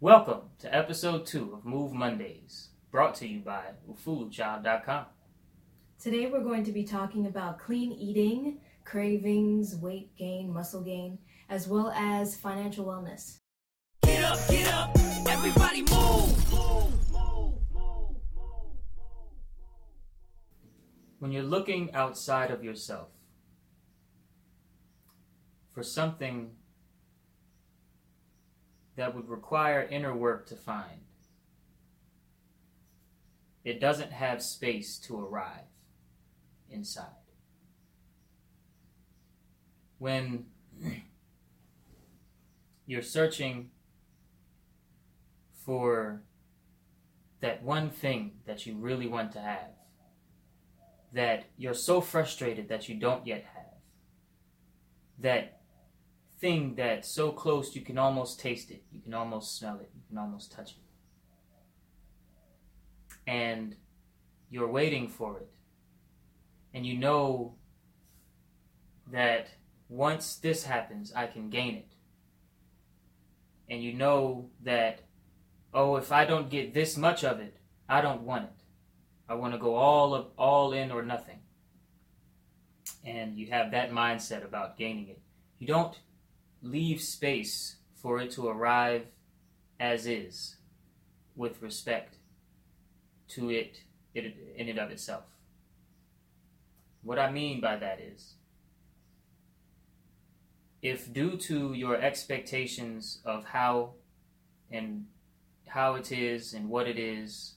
Welcome to episode two of Move Mondays, brought to you by UfuluChild.com. Today we're going to be talking about clean eating, cravings, weight gain, muscle gain, as well as financial wellness. Get up, get up, everybody move! Move, move. move, move, move, When you're looking outside of yourself for something that would require inner work to find, it doesn't have space to arrive inside. When you're searching for that one thing that you really want to have, that you're so frustrated that you don't yet have, that thing that's so close you can almost taste it, you can almost smell it, you can almost touch it. And you're waiting for it. And you know that once this happens, I can gain it. And you know that, oh, if I don't get this much of it, I don't want it. I want to go all of all in or nothing. And you have that mindset about gaining it. You don't leave space for it to arrive as is with respect to it, it in and of itself. What I mean by that is if due to your expectations of how and how it is and what it is,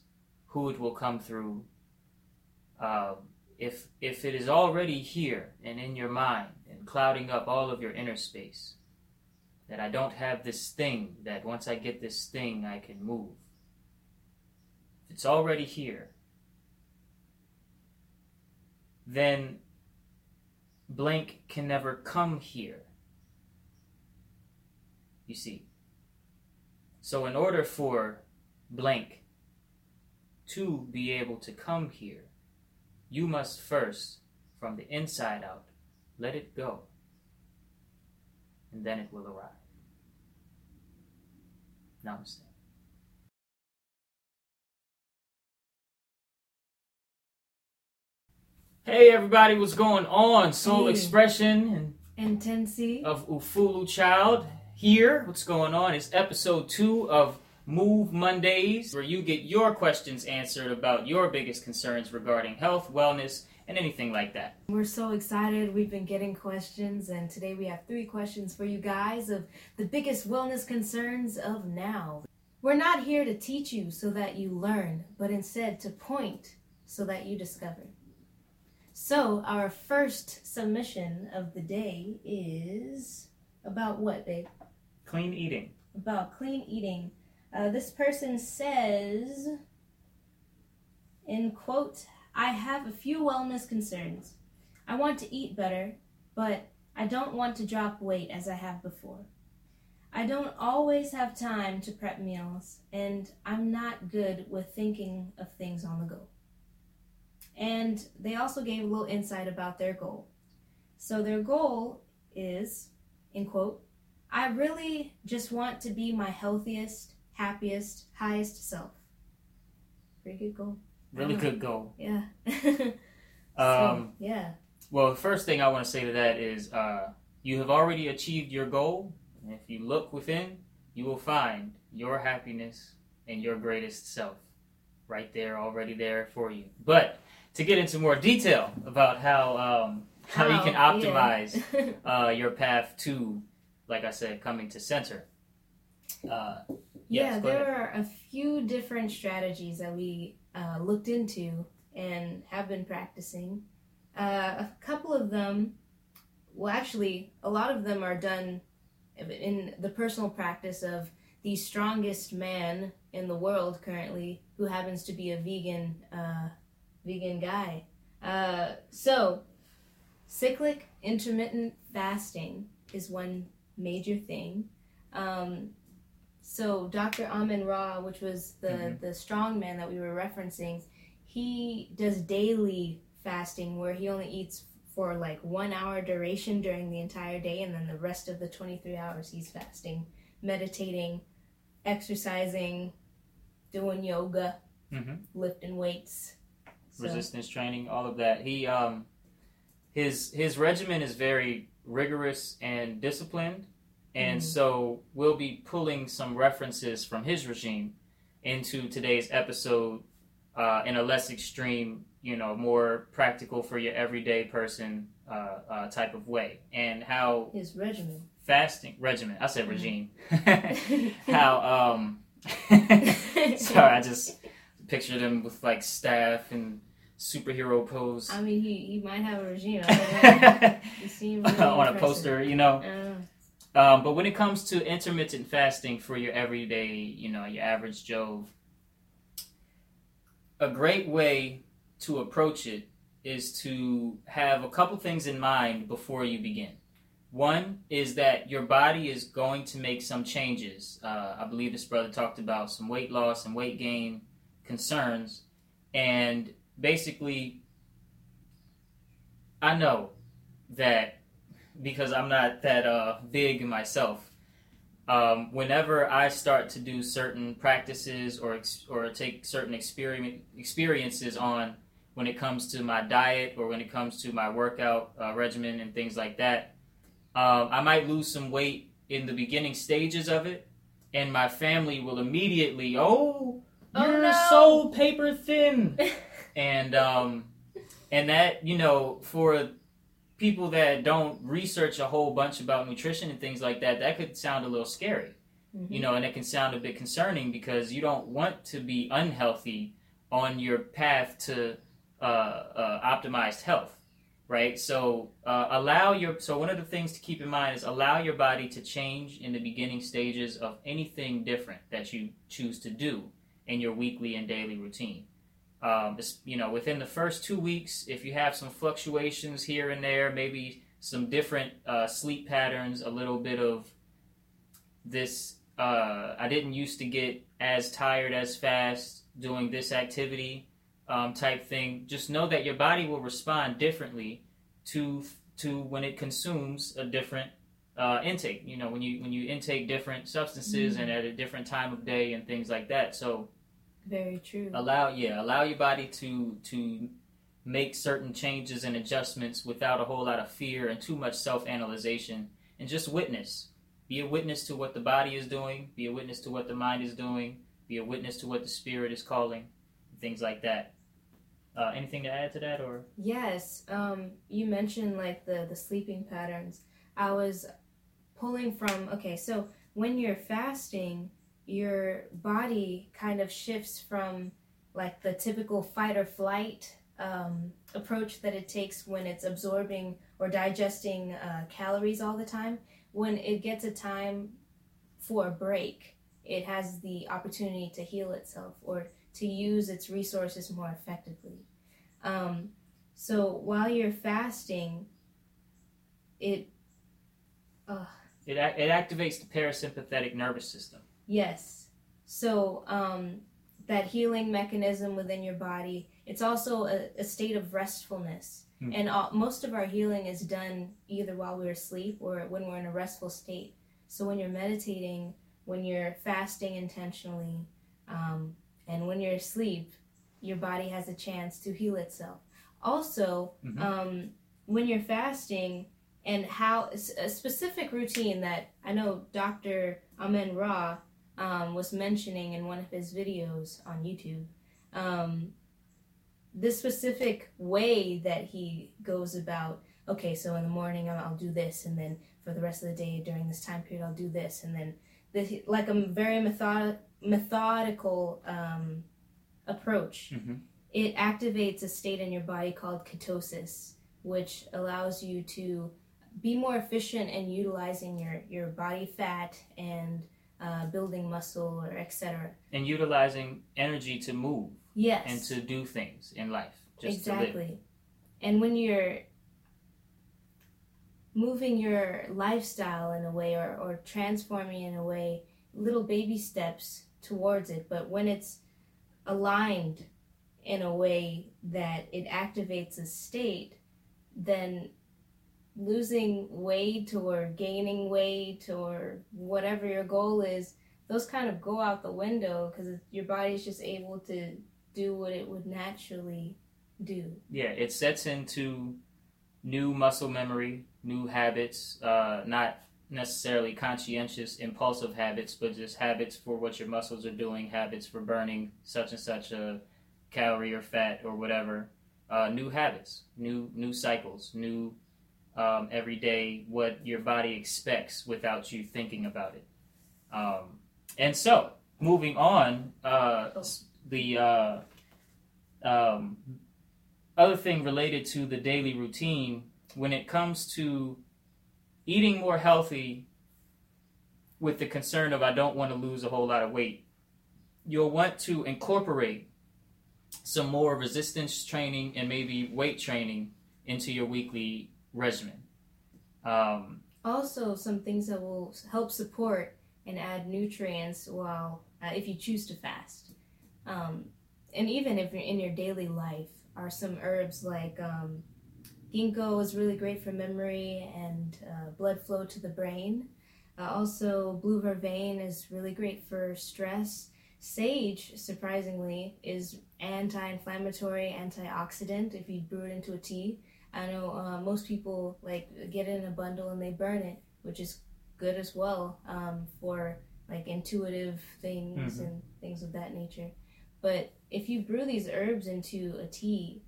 who it will come through, uh, if if it is already here and in your mind and clouding up all of your inner space, that I don't have this thing that once I get this thing I can move. If it's already here, then blank can never come here you see. So, in order for blank to be able to come here, you must first, from the inside out, let it go. And then it will arrive. Namaste. Hey everybody, what's going on? Soul Hey. Expression and and of Ufulu Child here. What's going on? It's episode two of Move Mondays, where you get your questions answered about your biggest concerns regarding health, wellness, and anything like that. We're so excited. We've been getting questions, and today we have three questions for you guys of the biggest wellness concerns of now. We're not here to teach you so that you learn, but instead to point so that you discover. So, our first submission of the day is about what, babe? Clean eating. about clean eating. Uh, this person says, in quote, I have a few wellness concerns. I want to eat better, but I don't want to drop weight as I have before. I don't always have time to prep meals, and I'm not good with thinking of things on the go. And they also gave a little insight about their goal. So their goal is, in quote, I really just want to be my healthiest, happiest, highest self. Pretty good goal. Really good goal. Yeah. Um, so, yeah. well, the first thing I want to say to that is uh, you have already achieved your goal. And if you look within, you will find your happiness and your greatest self right there, already there for you. But to get into more detail about how um, how, you can optimize yeah. uh, your path to, like I said, coming to center. Uh, yeah, yes, go there ahead. are a few different strategies that we uh, looked into and have been practicing. Uh, a couple of them, well, actually, a lot of them are done in the personal practice of the strongest man in the world currently, who happens to be a vegan, uh, vegan guy. Uh, so, cyclic intermittent fasting is one major thing. Um, so Dr. Amin Ra, which was the Mhm. the strong man that we were referencing, he does daily fasting where he only eats for like one hour duration during the entire day, and then the rest of the 23 hours he's fasting, meditating, exercising, doing yoga, hmm lifting weights. So, resistance training, all of that. He um his his regimen is very rigorous and disciplined, and Mhm. so we'll be pulling some references from his regime into today's episode uh, in a less extreme, you know, more practical for your everyday person uh, uh, type of way, and how his regimen. fasting regimen. I said Mhm. regime. how um. Sorry, I just pictured him with like staff and superhero pose I mean, he, he might have a regime. I don't know. He seemed really on a poster, you know. Um, but when it comes to intermittent fasting for your everyday, you know, your average Joe, a great way to approach it is to have a couple things in mind before you begin. One is that your body is going to make some changes. Uh, I believe this brother talked about some weight loss and weight gain concerns. And basically, I know that because I'm not that uh, big myself. Um, whenever I start to do certain practices or ex- or take certain experiment experiences on when it comes to my diet or when it comes to my workout uh, regimen and things like that, um, I might lose some weight in the beginning stages of it, and my family will immediately, oh, Oh, you're no." so paper thin, and um, and that you know for people that don't research a whole bunch about nutrition and things like that, that could sound a little scary, Mhm. you know, and it can sound a bit concerning because you don't want to be unhealthy on your path to uh, uh, optimized health, right? So uh, allow your so one of the things to keep in mind is allow your body to change in the beginning stages of anything different that you choose to do in your weekly and daily routine um, you know, within the first two weeks, if you have some fluctuations here and there, maybe some different uh, sleep patterns, a little bit of this, uh, I didn't used to get as tired as fast doing this activity um, type thing. Just know that your body will respond differently to to when it consumes a different uh, intake. You know, when you when you intake different substances and at a different time of day and things like that. So Very true. allow yeah allow your body to to make certain changes and adjustments without a whole lot of fear and too much self-analyzation. And just witness. Be a witness to what the body is doing. Be a witness to what the mind is doing. Be a witness to what the spirit is calling things like that. Uh, anything to add to that or? Yes, um, you mentioned like the the sleeping patterns. I was pulling from okay, so when you're fasting, your body kind of shifts from like the typical fight or flight um, approach that it takes when it's absorbing or digesting uh, calories all the time. When it gets a time for a break, it has the opportunity to heal itself or to use its resources more effectively. Um, so while you're fasting, it it, ac- it activates the parasympathetic nervous system yes. So um, that healing mechanism within your body, it's also a, a state of restfulness. Hmm. And all, most of our healing is done either while we're asleep or when we're in a restful state. So when you're meditating, when you're fasting intentionally, um, and when you're asleep, your body has a chance to heal itself. Also, Mhm. um, when you're fasting, and how a specific routine that I know Dr. Amen Ra um, was mentioning in one of his videos on YouTube. Um, this specific way that he goes about okay so in the morning I'll, I'll do this and then for the rest of the day during this time period i'll do this and then this like a very method, methodical um, approach Mhm. it activates a state in your body called ketosis which allows you to be more efficient in utilizing your, your body fat and uh, building muscle or etc and utilizing energy to move yes. and to do things in life just to live. Exactly. And when you're moving your lifestyle in a way or, or transforming in a way little baby steps towards it but when it's aligned in a way that it activates a state then losing weight or gaining weight or whatever your goal is those kind of go out the window because your body is just able to do what it would naturally do. Yeah, it sets into new muscle memory, new habits, uh, not necessarily conscientious, impulsive habits, but just habits for what your muscles are doing, habits for burning such and such a calorie or fat or whatever. Uh, new habits, new new cycles, new um, every day what your body expects without you thinking about it. Um, and so, moving on, uh, the uh, um, other thing related to the daily routine when it comes to eating more healthy with the concern of I don't want to lose a whole lot of weight, you'll want to incorporate some more resistance training and maybe weight training into your weekly regimen. Um, Also, some things that will help support and add nutrients while uh, if you choose to fast, um, and even if you're in your daily life, are some herbs like um, ginkgo is really great for memory and uh, blood flow to the brain. Uh, also, blue vervain is really great for stress. Sage, surprisingly, is anti-inflammatory, antioxidant. If you brew it into a tea, I know uh, most people like get it in a bundle and they burn it, which is good as well um, for like intuitive things Mhm. and things of that nature. But if you brew these herbs into a tea,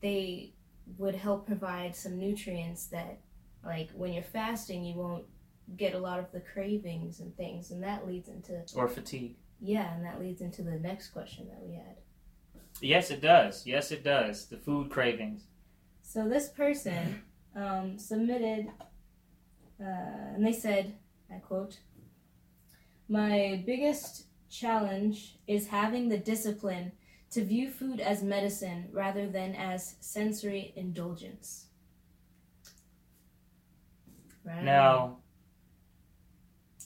they would help provide some nutrients that, like when you're fasting, you won't get a lot of the cravings and things, and that leads into or fatigue. yeah, and that leads into the next question that we had. Yes, it does. Yes, it does. The food cravings. So this person um, submitted, uh, and they said, I quote, "My biggest challenge is having the discipline to view food as medicine rather than as sensory indulgence." Right. Now,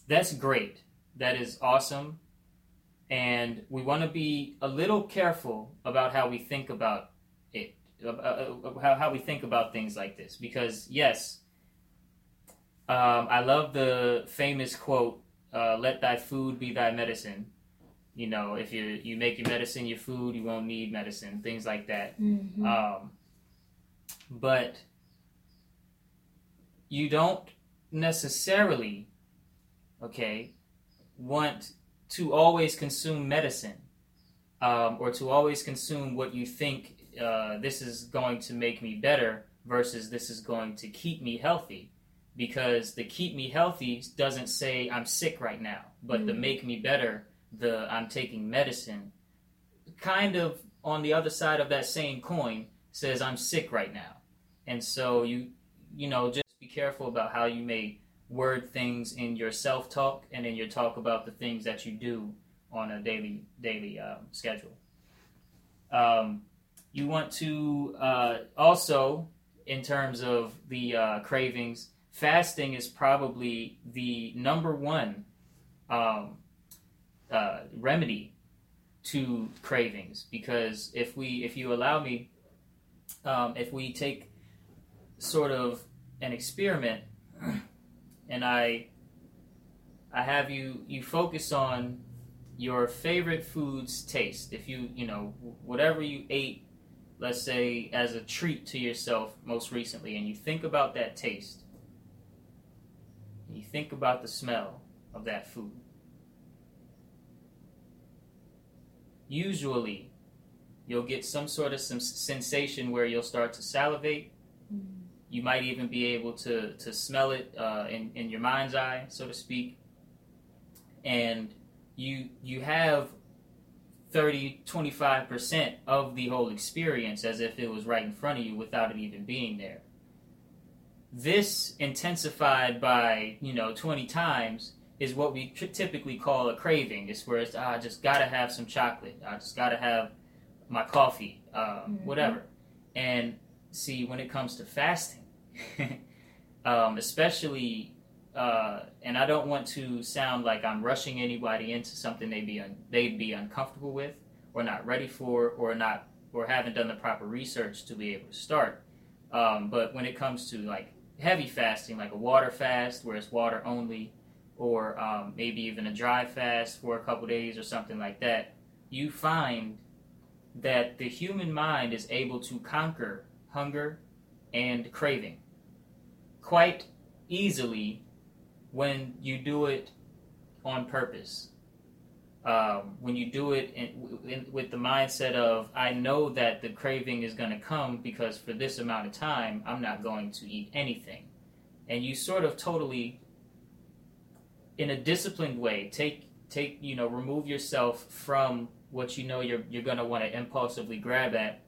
that's great. That is awesome. And we want to be a little careful about how we think about how, how we think about things like this. Because, yes, um, I love the famous quote, uh, let thy food be thy medicine. You know, if you, you make your medicine your food, you won't need medicine, things like that. Mhm. Um, but you don't necessarily, okay, want to always consume medicine um, or to always consume what you think uh, this is going to make me better versus this is going to keep me healthy. Because the keep me healthy doesn't say I'm sick right now, but the Mhm. make me better, the I'm taking medicine, kind of on the other side of that same coin says I'm sick right now. And so you you know just be careful about how you may word things in your self-talk and in your talk about the things that you do on a daily daily um, schedule. Um, you want to uh, also, in terms of the uh, cravings, fasting is probably the number one um, uh, remedy to cravings. Because if we if you allow me um, if we take sort of an experiment and I I have you you focus on your favorite food's taste. If you you know whatever you ate let's say as a treat to yourself most recently and you think about that taste you think about the smell of that food. Usually you'll get some sort of some sensation where you'll start to salivate. Mhm. you might even be able to, to smell it uh, in, in your mind's eye so to speak. And you you have 30 25% of the whole experience as if it was right in front of you without it even being there this intensified by you know 20 times is what we typically call a craving. It's where it's ah, I just gotta have some chocolate. I just gotta have my coffee, uh, Mhm. whatever. And see, when it comes to fasting, um, especially, uh, and I don't want to sound like I'm rushing anybody into something they'd be un- they'd be uncomfortable with, or not ready for, or not, or haven't done the proper research to be able to start. Um, but when it comes to like heavy fasting, like a water fast, where it's water only, or um, maybe even a dry fast for a couple days or something like that, you find that the human mind is able to conquer hunger and craving quite easily when you do it on purpose. Um, when you do it in, in, with the mindset of, I know that the craving is going to come because for this amount of time, I'm not going to eat anything. And you sort of totally, in a disciplined way, take, take you know, remove yourself from what you know you're, you're going to want to impulsively grab at.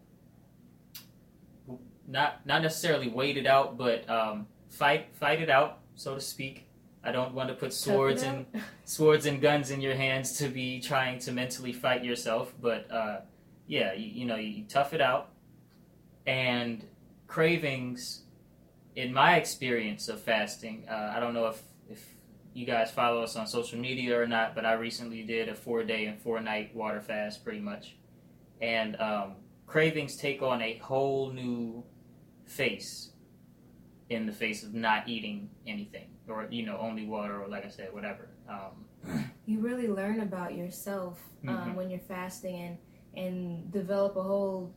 Not, not necessarily wait it out, but um, fight, fight it out, so to speak I don't want to put swords and swords and guns in your hands to be trying to mentally fight yourself, but uh, yeah, you, you know, you tough it out. And cravings, in my experience of fasting, uh, I don't know if if you guys follow us on social media or not, but I recently did a four day and four night water fast, pretty much, and um, cravings take on a whole new face in the face of not eating anything or you know only water or like I said whatever. Um, you really learn about yourself um, mm-hmm. when you're fasting and and develop a whole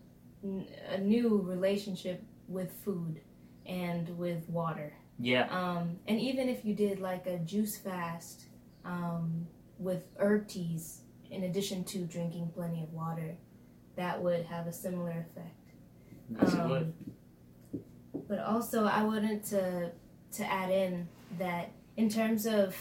a new relationship with food and with water. Yeah. Um, and even if you did like a juice fast um, with herb teas in addition to drinking plenty of water, that would have a similar effect. Yes, um, it would. But also, I wanted to to add in that in terms of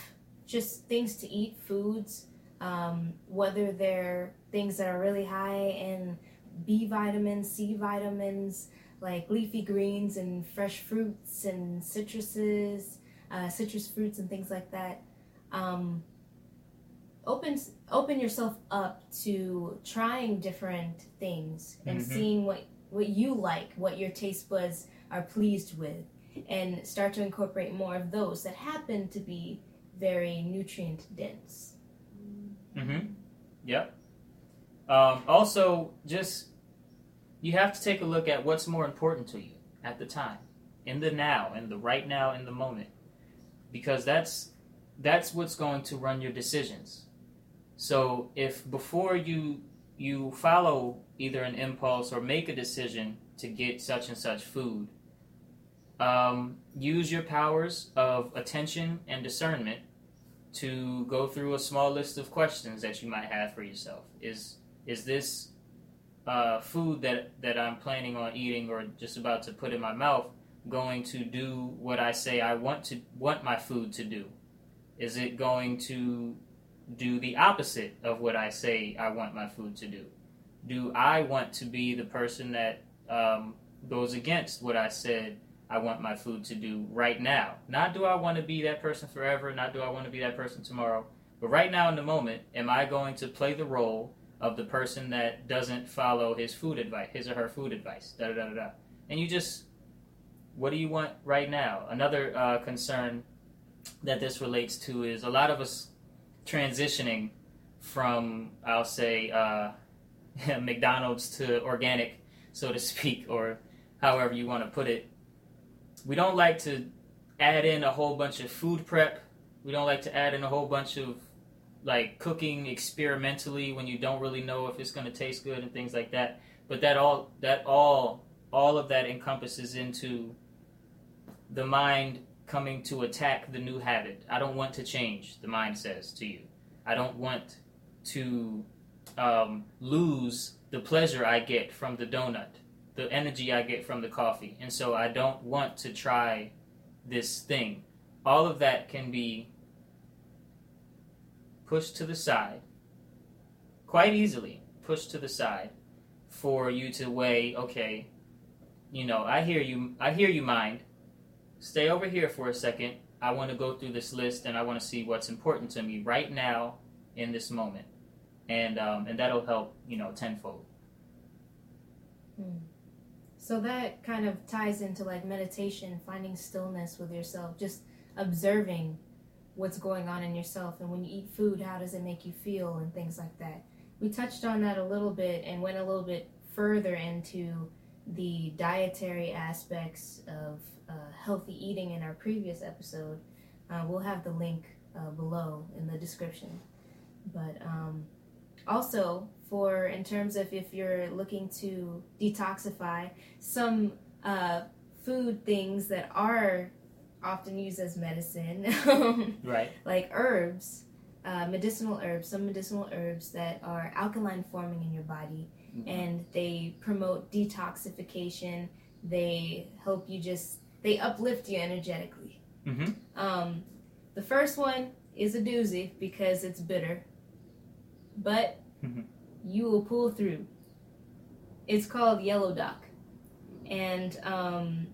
just things to eat, foods, um, whether they're things that are really high in B vitamins, C vitamins, like leafy greens and fresh fruits and citruses, uh, citrus fruits and things like that. Um, open open yourself up to trying different things and mm-hmm. seeing what what you like, what your taste buds are pleased with and start to incorporate more of those that happen to be very nutrient dense. Mm-hmm. Yep. Um, also, just you have to take a look at what's more important to you at the time, in the now, in the right now, in the moment, because that's that's what's going to run your decisions. So if before you you follow either an impulse or make a decision to get such and such food, um, use your powers of attention and discernment to go through a small list of questions that you might have for yourself. Is is this uh, food that that I'm planning on eating or just about to put in my mouth going to do what I say I want to want my food to do? Is it going to do the opposite of what I say I want my food to do? Do I want to be the person that um, goes against what I said I want my food to do right now. Not do I want to be that person forever, not do I want to be that person tomorrow, but right now in the moment, am I going to play the role of the person that doesn't follow his food advice, his or her food advice, da da da da. And you just, what do you want right now? Another uh, concern that this relates to is a lot of us transitioning from, I'll say, uh, McDonald's to organic, so to speak, or however you want to put it we don't like to add in a whole bunch of food prep. We don't like to add in a whole bunch of like cooking experimentally when you don't really know if it's going to taste good and things like that. But that all that all all of that encompasses into the mind coming to attack the new habit. I don't want to change, the mind says to you. I don't want to um, lose the pleasure I get from the donut the energy I get from the coffee. And so I don't want to try this thing. All of that can be pushed to the side quite easily, pushed to the side for you to weigh, okay, you know, I hear you I hear you mind. Stay over here for a second. I want to go through this list and I want to see what's important to me right now in this moment. And um, and that'll help, you know, tenfold. Hmm. So that kind of ties into like meditation, finding stillness with yourself, just observing what's going on in yourself. And when you eat food, how does it make you feel and things like that. We touched on that a little bit and went a little bit further into the dietary aspects of uh, healthy eating in our previous episode. Uh, we'll have the link uh, below in the description. But um, also for in terms of if you're looking to detoxify some uh, food things that are often used as medicine, Right. like herbs, uh, medicinal herbs, some medicinal herbs that are alkaline forming in your body, Mhm. and they promote detoxification. They help you just they uplift you energetically. Mhm. Um, the first one is a doozy because it's bitter, but Mhm. you will pull through. It's called yellow dock, and um,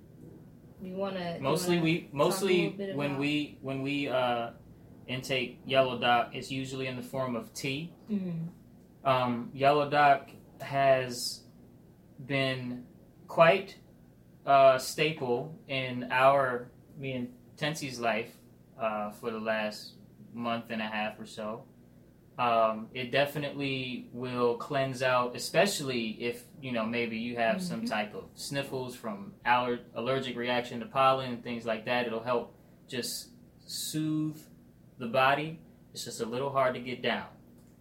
we want to Mostly we mostly when about- we when we uh, intake yellow dock, it's usually in the form of tea. Mhm. Um, yellow dock has been quite a staple in our me and Tensie's life uh, for the last month and a half or so. Um, it definitely will cleanse out, especially if you know maybe you have some Mhm. type of sniffles from aller- allergic reaction to pollen and things like that. It'll help just soothe the body. It's just a little hard to get down.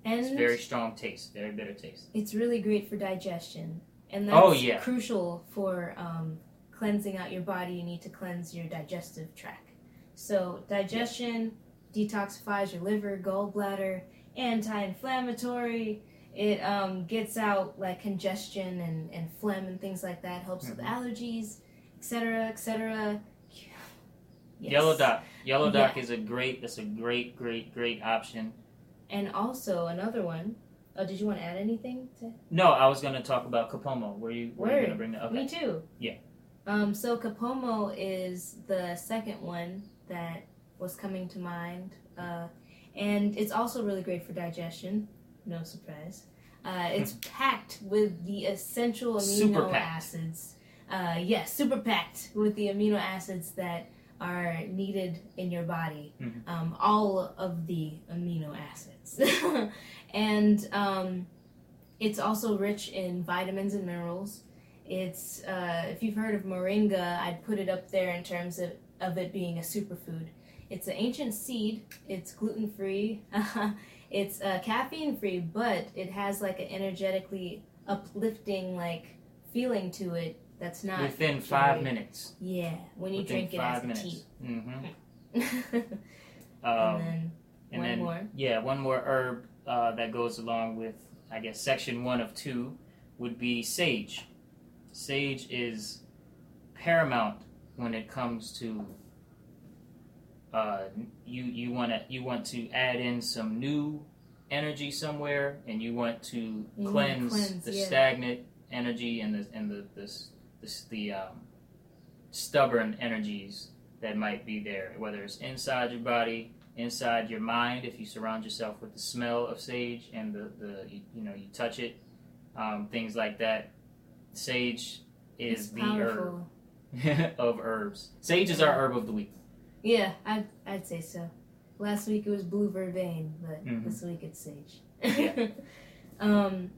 and It's very strong taste, very bitter taste. it's really great for digestion, and that's Oh, yeah. crucial for um, cleansing out your body. You need to cleanse your digestive tract. So digestion detoxifies your liver, gallbladder, anti-inflammatory. It um, gets out like congestion and, and phlegm and things like that. Helps with Mhm. allergies, etc., etc. Yes. Yellow Dock. Yellow Dock Yeah. is a great. That's a great, great, great option. And also another one. Oh, did you want to add anything to No, I was going to talk about Capomo. Were you, were you going to bring that up? Me too. Yeah. Um, so Capomo is the second one that was coming to mind, uh, and it's also really great for digestion. No surprise. Uh, it's packed with the essential amino acids. Uh, yes, super packed with the amino acids that are needed in your body. Mhm. Um, all of the amino acids, and um, it's also rich in vitamins and minerals. It's uh, if you've heard of moringa, I'd put it up there in terms of, of it being a superfood. It's an ancient seed. It's gluten free. it's uh, caffeine free, but it has like an energetically uplifting like feeling to it. That's not Within five Right. minutes. yeah when you Within drink it five as a minutes. hmm tea. Um, and then and one then, more. yeah, one more herb uh, that goes along with, I guess, section one of two would be sage. Sage is paramount when it comes to uh, you you want to you want to add in some new energy somewhere, and you want to You cleanse, cleanse, the yeah. stagnant energy and the and the this this the um, stubborn energies that might be there, whether it's inside your body, inside your mind, if you surround yourself with the smell of sage and the, the you, you know you touch it, um, things like that. Sage is It's the powerful. herb of herbs. Sage is our herb of the week. Yeah, I'd, I'd say so. Last week it was blue vervain, but Mhm. this week it's sage. Yeah. um,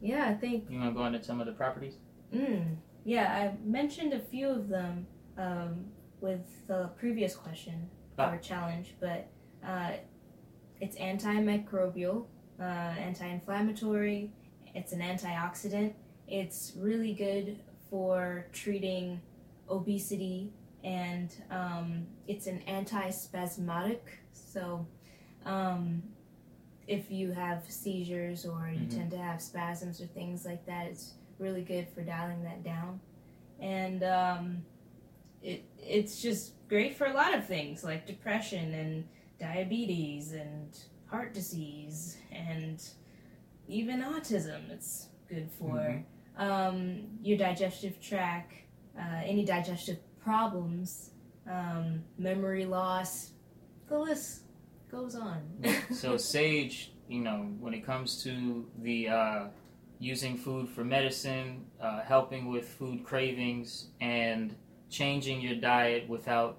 yeah, I think. You want to go into some of the properties? Mm, yeah, I mentioned a few of them um, with the previous question Ah. or challenge, but uh, it's antimicrobial, uh, anti-inflammatory. It's an antioxidant. It's really good for treating obesity, and um, it's an antispasmodic. So, um, if you have seizures or you Mhm. tend to have spasms or things like that, it's really good for dialing that down. And um, it it's just great for a lot of things like depression and diabetes and heart disease and even autism. It's good for um, your digestive tract, uh, any digestive problems, um, memory loss. The list goes on. so sage, you know, when it comes to the uh, using food for medicine, uh, helping with food cravings, and changing your diet without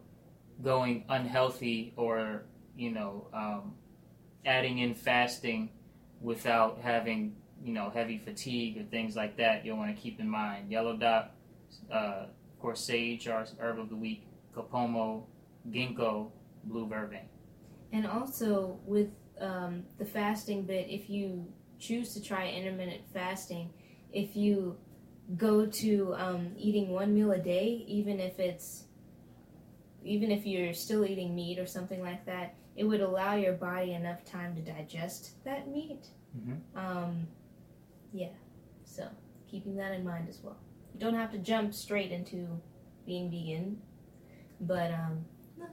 going unhealthy or you know um, adding in fasting without having you know heavy fatigue or things like that, you'll want to keep in mind. Yellow dock, uh, course, sage, our herb of the week, capomo, ginkgo, blue vervain. And also with um, the fasting bit, if you choose to try intermittent fasting, if you go to um, eating one meal a day, even if it's even if you're still eating meat or something like that, it would allow your body enough time to digest that meat. Mhm. Um, yeah, so keeping that in mind as well. You don't have to jump straight into being vegan, but um,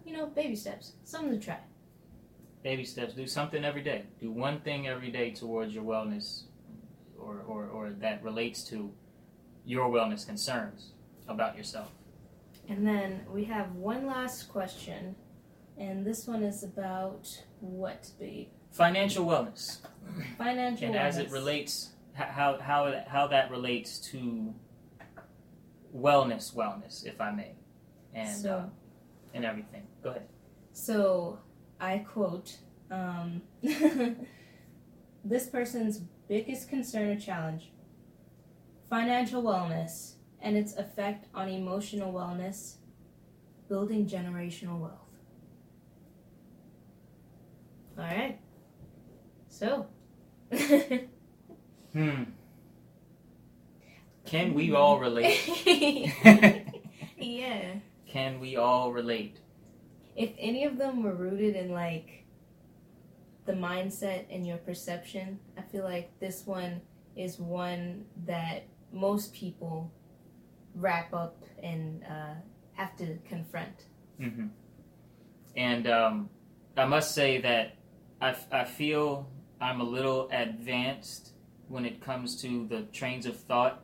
you know, baby steps, something to try. Baby steps. Do something every day. Do one thing every day towards your wellness, or or, or that relates to your wellness concerns about yourself. And then we have one last question, and this one is about what, babe? Financial wellness. Financial and as it relates how how how that relates to wellness wellness if i may and So- uh, and everything go ahead So I quote, um, this person's biggest concern or challenge financial wellness and its effect on emotional wellness, building generational wealth. All right. So, hmm can we all relate yeah. can we all relate If any of them were rooted in like the mindset and your perception, I feel like this one is one that most people wrap up and uh, have to confront. hmm and um, i must say that I, f- I feel i'm a little advanced when it comes to the trains of thought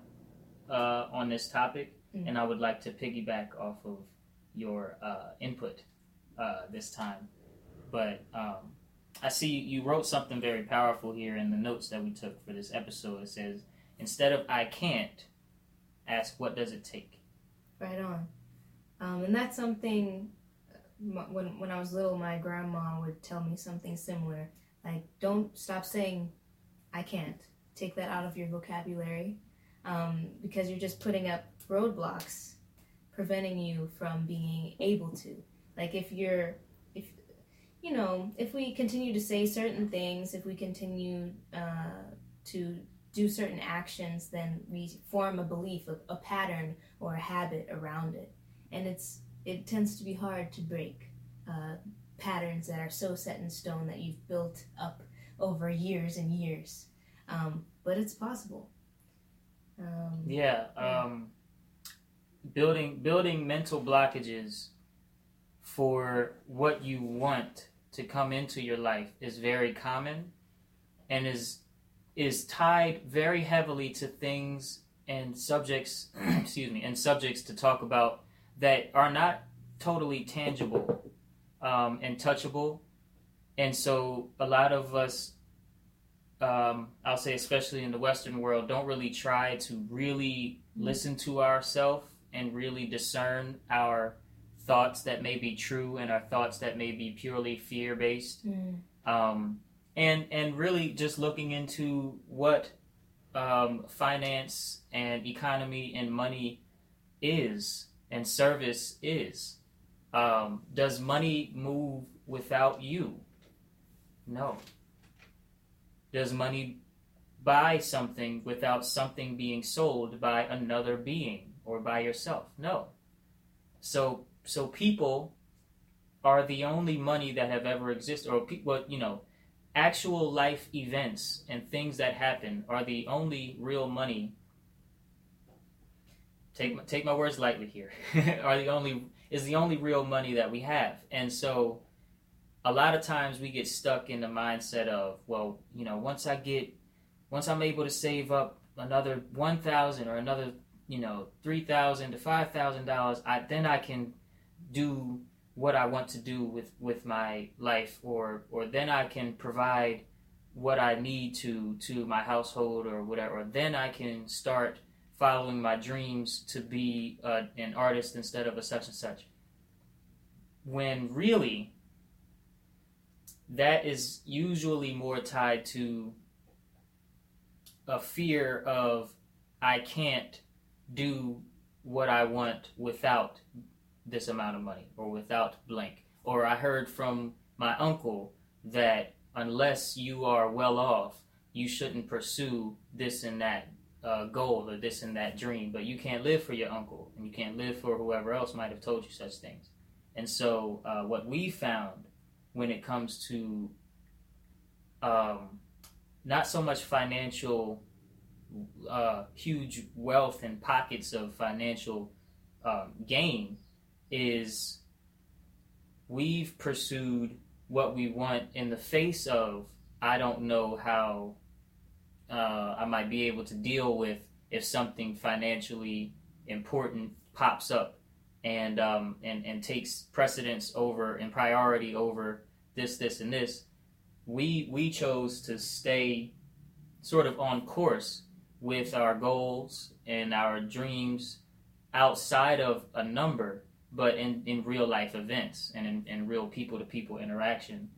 uh, on this topic Mm. and i would like to piggyback off of your uh, input uh, this time but um, i see you wrote something very powerful here in the notes that we took for this episode it says instead of i can't ask what does it take Right on. Um, and that's something when when I was little, my grandma would tell me something similar. Like, don't stop saying, "I can't." Take that out of your vocabulary, um, because you're just putting up roadblocks, preventing you from being able to. Like, if you're, if you know, if we continue to say certain things, if we continue uh, to do certain actions, then we form a belief, a, a pattern or a habit around it. And it's it tends to be hard to break uh, patterns that are so set in stone that you've built up over years and years. Um, but it's possible um, Yeah, um, building building mental blockages for what you want to come into your life is very common, and is is tied very heavily to things and subjects. excuse me, and subjects to talk about that are not totally tangible um, and touchable, and so a lot of us um, I'll say especially in the Western world, don't really try to really listen to ourselves and really discern our thoughts that may be true and our thoughts that may be purely fear based. mm, Um, and and really just looking into what um, finance and economy and money is and service is. Um, does money move without you? No. Does money buy something without something being sold by another being or by yourself? No. So so people are the only money that have ever existed, or pe- well, you know, actual life events and things that happen are the only real money. Take my, take my words lightly here. are the only is the only real money that we have, and so a lot of times we get stuck in the mindset of, well, you know, once I get, once I'm able to save up another one thousand or another, you know, three thousand to five thousand dollars, I then I can do what I want to do with with my life, or or then I can provide what I need to to my household or whatever. Or then I can start following my dreams to be uh, an artist instead of a such and such. When really that is usually more tied to a fear of I can't do what I want without this amount of money or without blank. Or I heard from my uncle that unless you are well off, you shouldn't pursue this and that uh, goal or this and that dream. But you can't live for your uncle, and you can't live for whoever else might have told you such things. And so, uh, what we found when it comes to um, not so much financial, uh, huge wealth and pockets of financial um, gain, is we've pursued what we want in the face of I don't know how uh, I might be able to deal with if something financially important pops up and um, and and takes precedence over and priority over this this and this. We we chose to stay sort of on course with our goals and our dreams outside of a number but in, in real life events and in, in real people to people interaction.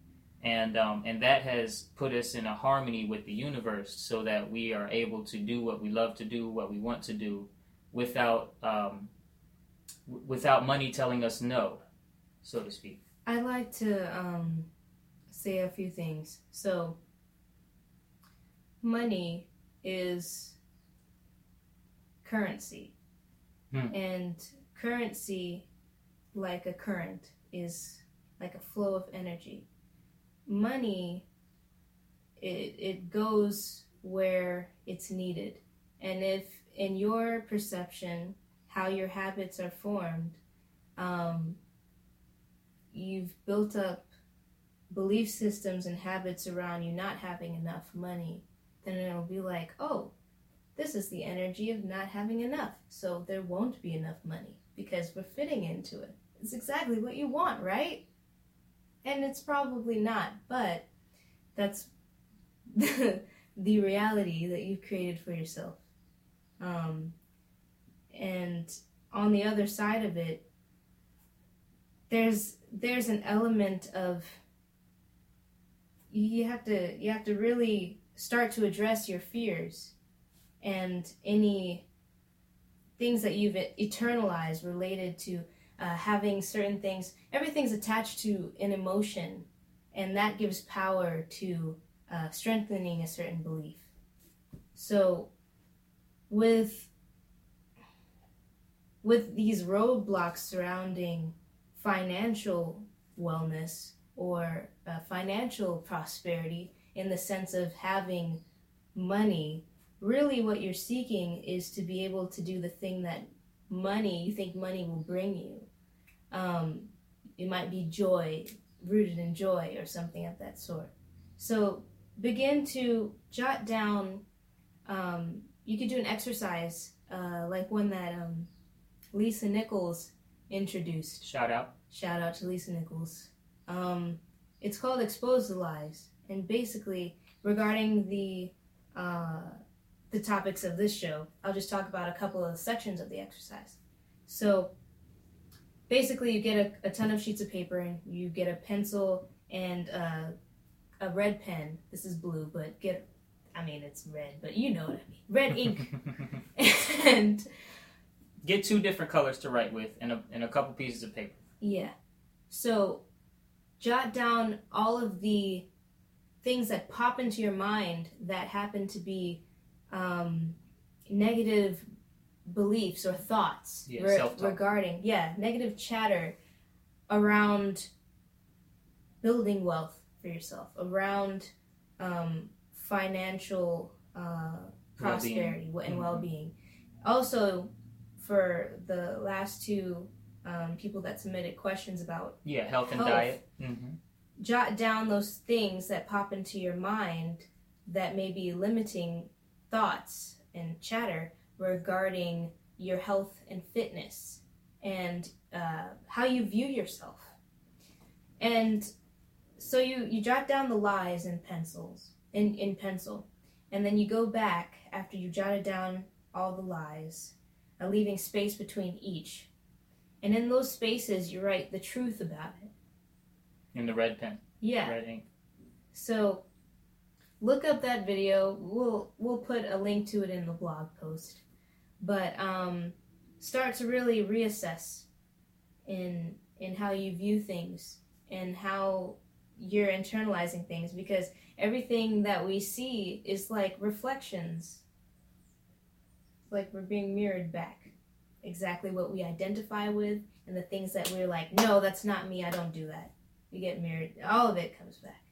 And, um, and that has put us in a harmony with the universe so that we are able to do what we love to do, what we want to do, without, um, without money telling us no, so to speak. I'd like to um, say a few things. So, money is currency. Hmm. And currency, like a current, is like a flow of energy. Money, it, it goes where it's needed. And if in your perception, how your habits are formed, um, you've built up belief systems and habits around you not having enough money, then it'll be like, oh, this is the energy of not having enough. So there won't be enough money because we're fitting into it. It's exactly what you want, right? And it's probably not, but that's the, reality that you've created for yourself. Um, and on the other side of it, there's there's an element of you have to you have to really start to address your fears and any things that you've eternalized related to uh, having certain things. Everything's attached to an emotion and that gives power to uh, strengthening a certain belief. So with with these roadblocks surrounding financial wellness or uh, financial prosperity in the sense of having money, really what you're seeking is to be able to do the thing that money, you think money will bring you. Um, it might be joy, rooted in joy or something of that sort. So begin to jot down, um, you could do an exercise uh, like one that um, Lisa Nichols introduced. Shout out. Shout out to Lisa Nichols. Um, it's called Expose the Lies, and basically regarding the uh, the topics of this show, I'll just talk about a couple of sections of the exercise. So basically, you get a, a ton of sheets of paper, and you get a pencil and uh, a red pen. This is blue, but get I mean it's red, but you know what I mean. Red ink and Get two different colors to write with and a, and a couple pieces of paper. Yeah. So jot down all of the things that pop into your mind that happen to be um, negative beliefs or thoughts Yeah, re- regarding yeah negative chatter around building wealth for yourself around um, financial uh, prosperity and Mhm. well-being also for the last two um, people that submitted questions about Yeah, health and Health. diet. hmm jot down those things that pop into your mind that may be limiting thoughts and chatter regarding your health and fitness and uh, how you view yourself and so you you jot down the lies in pencils in, in pencil and then you go back after you jotted down all the lies uh, leaving space between each and in those spaces you write the truth about it In the red pen, yeah red ink. so look up that video. We'll we'll put a link to it in the blog post. But um, start to really reassess in in how you view things and how you're internalizing things because everything that we see is like reflections. Like we're being mirrored back. Exactly what we identify with and the things that we're like, no, that's not me, I don't do that. We get mirrored. All of it comes back.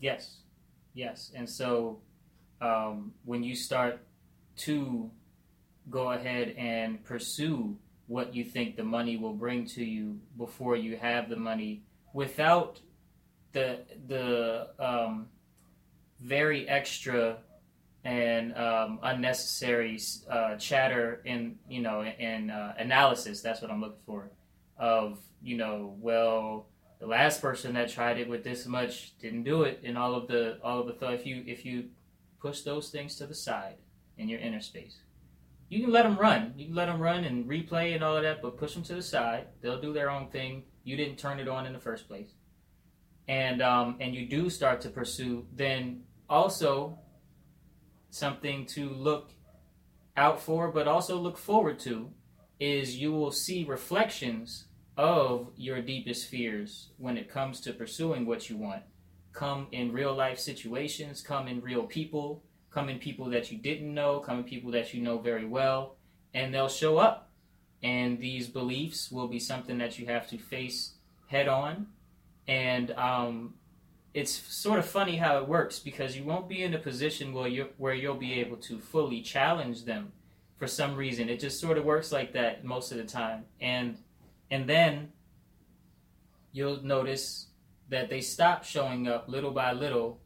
Yes, yes. And so um, when you start to go ahead and pursue what you think the money will bring to you before you have the money without the the um, very extra and um, unnecessary uh, chatter in you know in uh, analysis that's what i'm looking for of you know well the last person that tried it with this much didn't do it and all of the all of the thought if you if you push those things to the side in your inner space you can let them run. You can let them run and replay and all of that but push them to the side. They'll do their own thing. You didn't turn it on in the first place. And um, and you do start to pursue then also something to look out for but also look forward to is you will see reflections of your deepest fears when it comes to pursuing what you want. Come in real life situations come in real people come in people that you didn't know come in people that you know very well and they'll show up. And these beliefs will be something that you have to face head on. And um, it's sort of funny how it works because you won't be in a position where you where you'll be able to fully challenge them for some reason. It just sort of works like that most of the time. And and then you'll notice that they stop showing up little by little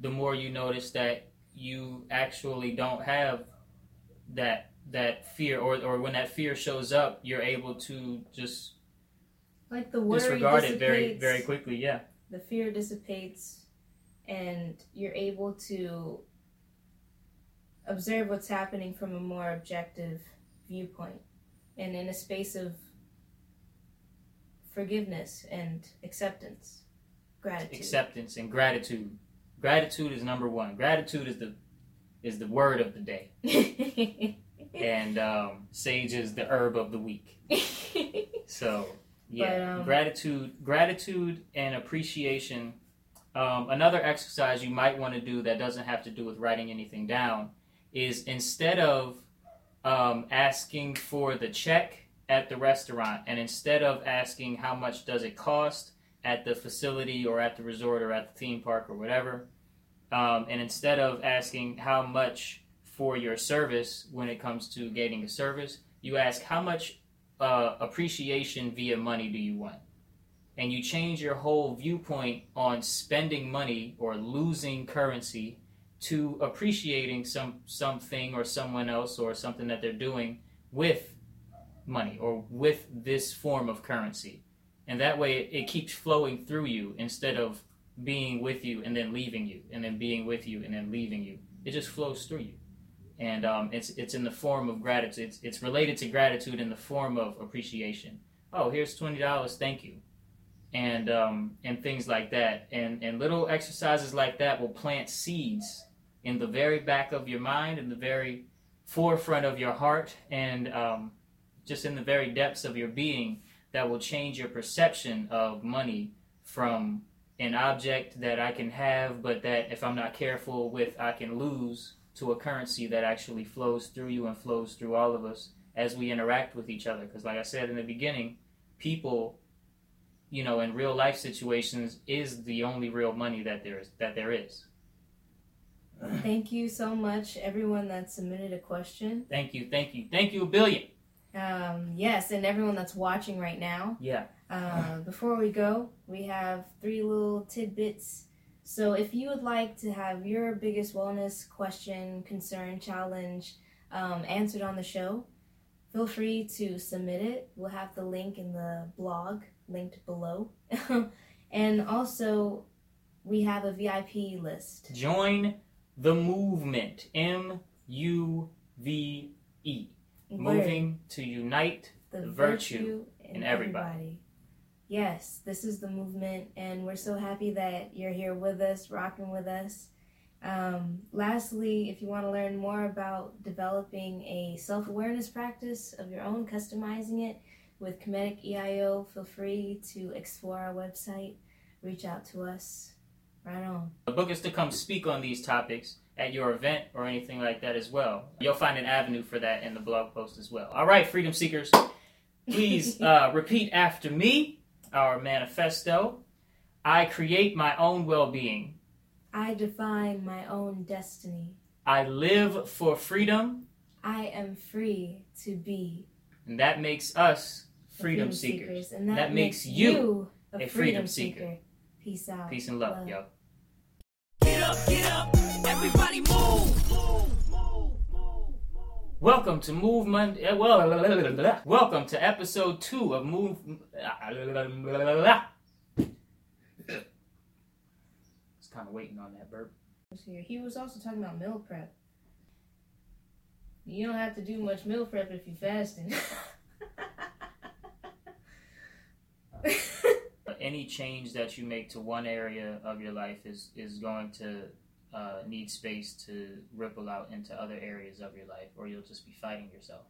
the more you notice that you actually don't have that that fear or, or when that fear shows up you're able to just Like the worry disregard it very very quickly yeah The fear dissipates, and you're able to observe what's happening from a more objective viewpoint, and in a space of forgiveness and acceptance, gratitude. acceptance and gratitude. Gratitude is number one. Gratitude is the is the word of the day. And um, sage is the herb of the week. So yeah, But, um, gratitude, gratitude, and appreciation. Um, another exercise you might want to do that doesn't have to do with writing anything down is instead of um, asking for the check at the restaurant, and instead of asking how much does it cost at the facility or at the resort or at the theme park or whatever, um, and instead of asking how much for your service when it comes to getting a service, you ask how much uh, appreciation via money do you want? And you change your whole viewpoint on spending money or losing currency to appreciating some something or someone else or something that they're doing with money or with this form of currency. And that way it, it keeps flowing through you instead of being with you and then leaving you and then being with you and then leaving you. It just flows through you and um, it's it's in the form of gratitude. It's, it's related to gratitude in the form of appreciation. Oh, here's twenty dollars, thank you, and um, and things like that. And and little exercises like that will plant seeds in the very back of your mind, in the very forefront of your heart, and um, just in the very depths of your being. That will change your perception of money from an object that I can have, but that if I'm not careful with, I can lose to a currency that actually flows through you and flows through all of us as we interact with each other. Because, like I said in the beginning, people, you know, in real life situations, is the only real money that there is. That there is. Thank you so much, everyone that submitted a question. Thank you, thank you, thank you a billion. Um, yes, and everyone that's watching right now. Yeah. Uh, before we go, we have three little tidbits. So, if you would like to have your biggest wellness question, concern, challenge um, answered on the show, feel free to submit it. We'll have the link in the blog linked below. and also, we have a VIP list. Join the movement. M U V E. Moving to unite the virtue in in everybody. Yes, this is the movement, and we're so happy that you're here with us, rocking with us. Um, lastly, if you want to learn more about developing a self awareness practice of your own, customizing it with Comedic EIO, feel free to explore our website. reach out to us. Right on. The book us to come speak on these topics at your event or anything like that as well. You'll find an avenue for that in the blog post as well. All right, freedom seekers, please uh, repeat after me our manifesto. I create my own well being. I define my own destiny. I live for freedom, I am free to be and that makes us a freedom, seekers. and that, That makes, makes you you a, a freedom, freedom seeker. seeker. Peace out. Peace and love, Love. yo. Get up, get up, everybody move. Welcome to Move Monday. uh, Well, welcome to episode two of Move. It's kind of waiting on that burp. He was also talking about meal prep. You don't have to do much meal prep if you're fasting. Any change that you make to one area of your life is is going to uh, need space to ripple out into other areas of your life, or you'll just be fighting yourself.